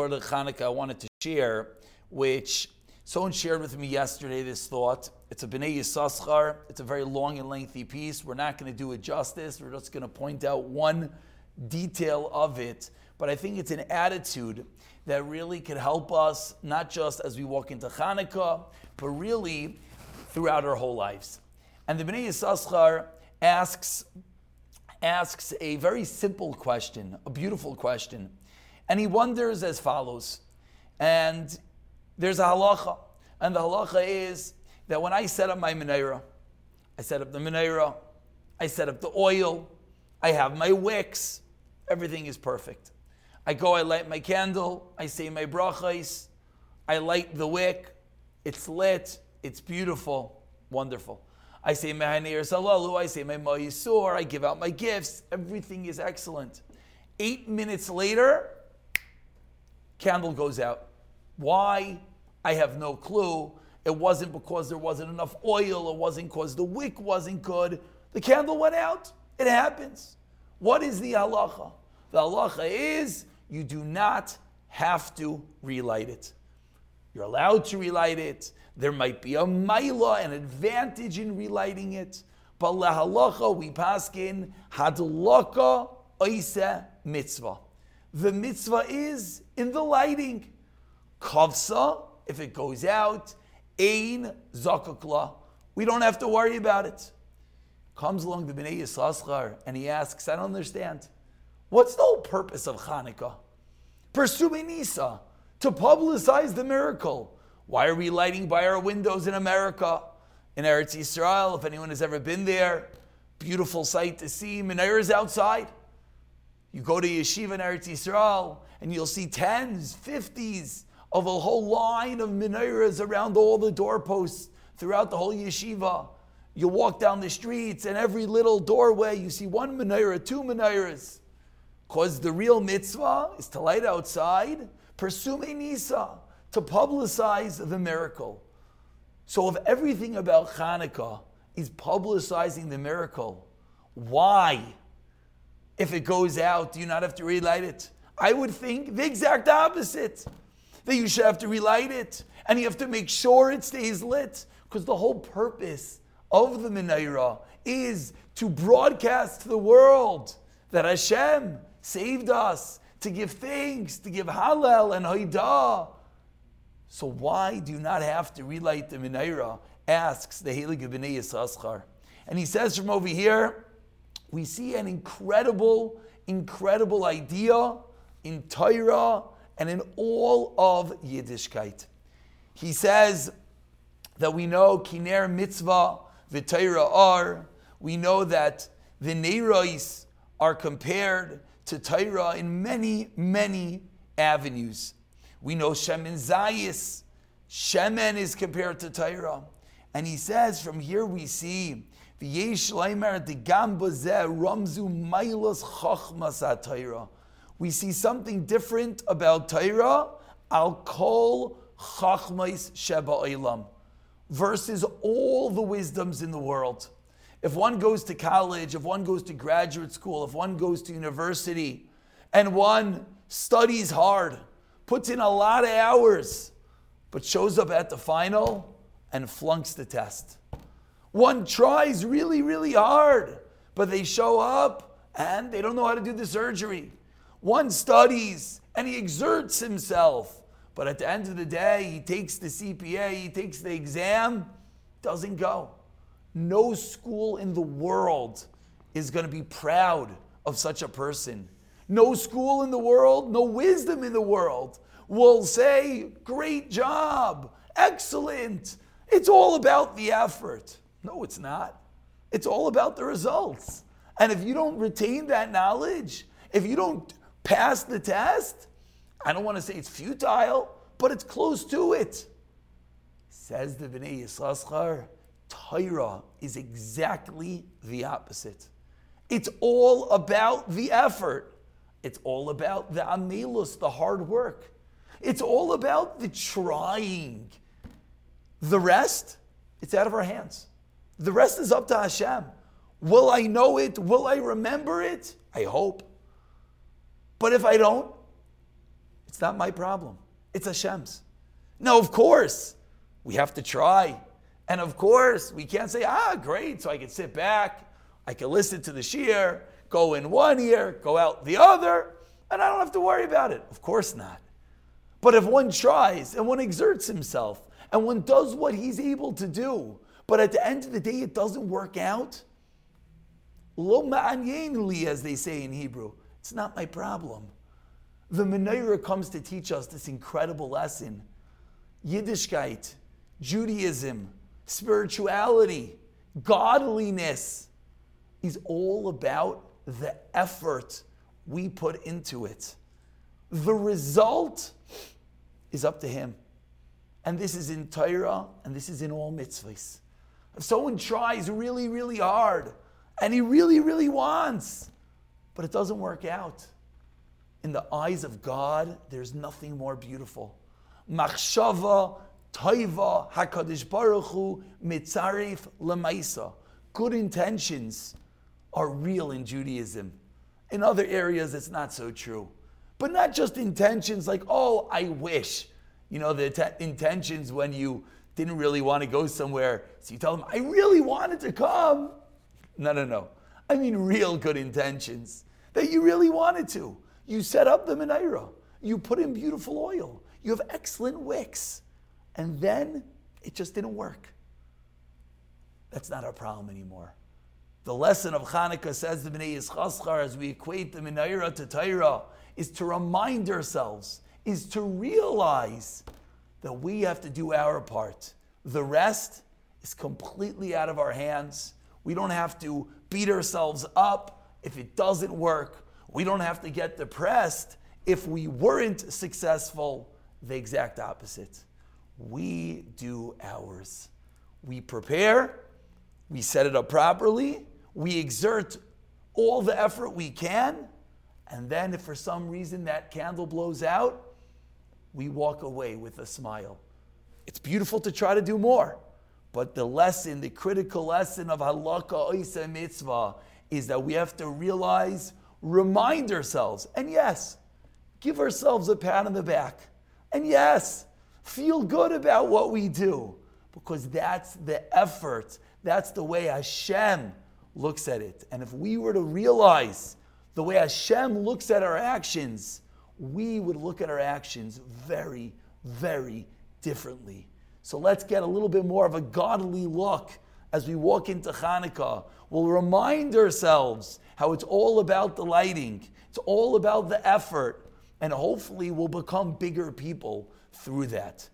of Hanukkah I wanted to share, which someone shared with me yesterday this thought. It's a B'nei Yissaschar. It's a very long and lengthy piece. We're not going to do it justice. We're just going to point out one detail of it. But I think it's an attitude that really can help us, not just as we walk into Hanukkah, but really throughout our whole lives. And the B'nei Yissaschar asks, asks a very simple question, a beautiful question. And he wonders as follows. And there's a halacha. And the halacha is that when I set up my menorah, I set up the menorah, I set up the oil, I have my wicks, everything is perfect. I go, I light my candle, I say my brachas, I light the wick, it's lit, it's beautiful, wonderful. I say my Haneiros Halalu, I say my Maoz Tzur, I give out my gifts, everything is excellent. Eight minutes later, candle goes out. Why? I have no clue. It wasn't because there wasn't enough oil, it wasn't because the wick wasn't good. The candle went out. It happens. What is the halacha? The halacha is you do not have to relight it. You're allowed to relight it. There might be a maila, an advantage in relighting it. But halacha we pass paskin hadlaka oise mitzvah. The mitzvah is in the lighting. Kavsa, if it goes out, ein zakakla. We don't have to worry about it. Comes along the Bnei Yissaschar and he asks, I don't understand. What's the whole purpose of Hanukkah? Pirsumei Nisa, to publicize the miracle. Why are we lighting by our windows in America? In Eretz Yisrael, if anyone has ever been there, beautiful sight to see. Menorahs outside. You go to yeshiva in Eretz Yisrael, and you'll see tens, fifties of a whole line of menorahs around all the doorposts throughout the whole yeshiva. You walk down the streets, and every little doorway you see one menorah, two menorahs. Because the real mitzvah is to light outside, pirsumei nisa, to publicize the miracle. So, if everything about Hanukkah is publicizing the miracle, why? If it goes out, do you not have to relight it? I would think the exact opposite. That you should have to relight it and you have to make sure it stays lit. Because the whole purpose of the menorah is to broadcast to the world that Hashem saved us, to give thanks, to give Hallel and Haidah. So why do you not have to relight the menorah? Asks the Helig B'nei Yissaschar. And he says from over here, we see an incredible, incredible idea in Torah and in all of Yiddishkeit. He says that we know Kiner Mitzvah, the Torah are, we know that the Neiros are compared to Torah in many, many avenues. We know Shemen Zayis, Shemen is compared to Torah. And he says, from here we see We see something different about Torah. I'll call chachmais sheba olam versus all the wisdoms in the world. If one goes to college, if one goes to graduate school, if one goes to university, and one studies hard, puts in a lot of hours, but shows up at the final and flunks the test. One tries really, really hard, but they show up and they don't know how to do the surgery. One studies and he exerts himself, but at the end of the day, he takes the CPA, he takes the exam, doesn't go. No school in the world is going to be proud of such a person. No school in the world, no wisdom in the world will say, Great job, excellent. It's all about the effort. No, it's not. It's all about the results. And if you don't retain that knowledge, if you don't pass the test, I don't want to say it's futile, but it's close to it. Says the Bnei Yissaschar, Torah is exactly the opposite. It's all about the effort. It's all about the amelus, the hard work. It's all about the trying. The rest, it's out of our hands. The rest is up to Hashem. Will I know it? Will I remember it? I hope. But if I don't, It's not my problem. It's Hashem's. No, of course, we have to try. And of course, we can't say, ah, great, so I can sit back, I can listen to the shiur, go in one ear, go out the other, and I don't have to worry about it. Of course not. But if one tries and one exerts himself and one does what he's able to do, but at the end of the day it doesn't work out, lo ma'anyen as they say in Hebrew, it's not my problem. The Menorah comes to teach us this incredible lesson. Yiddishkeit, Judaism, spirituality, godliness is all about the effort we put into it. The result is up to Him. And this is in Torah and this is in all mitzvahs. Someone tries really, really hard and he really, really wants, but it doesn't work out, in the eyes of God, there's nothing more beautiful. Machshava Toiva Hakadosh Baruch Hu Mitzarif Lemaisa. Good intentions are real in Judaism. In other areas, it's not so true. But not just intentions like, oh, I wish. You know, the te- intentions when you didn't really want to go somewhere. So you tell them, I really wanted to come. No, no, no. I mean, real good intentions that you really wanted to. You set up the menorah. You put in beautiful oil. You have excellent wicks. And then it just didn't work. That's not our problem anymore. The lesson of Hanukkah says the Bnei Yissaschar as we equate the Menorah to Torah is to remind ourselves, is to realize that we have to do our part. The rest is completely out of our hands. We don't have to beat ourselves up if it doesn't work. We don't have to get depressed if we weren't successful. The exact opposite we do ours. We prepare, we set it up properly, we exert all the effort we can, and then if for some reason that candle blows out, we walk away with a smile. It's beautiful to try to do more, but the lesson, the critical lesson of hadlaka oisa mitzvah is that we have to realize, remind ourselves, and yes, give ourselves a pat on the back. And yes, feel good about what we do because that's the effort. That's the way Hashem looks at it. And if we were to realize the way Hashem looks at our actions, we would look at our actions very, very differently. So let's get a little bit more of a godly look as we walk into Hanukkah. We'll remind ourselves how it's all about the lighting, it's all about the effort, and hopefully we'll become bigger people through that.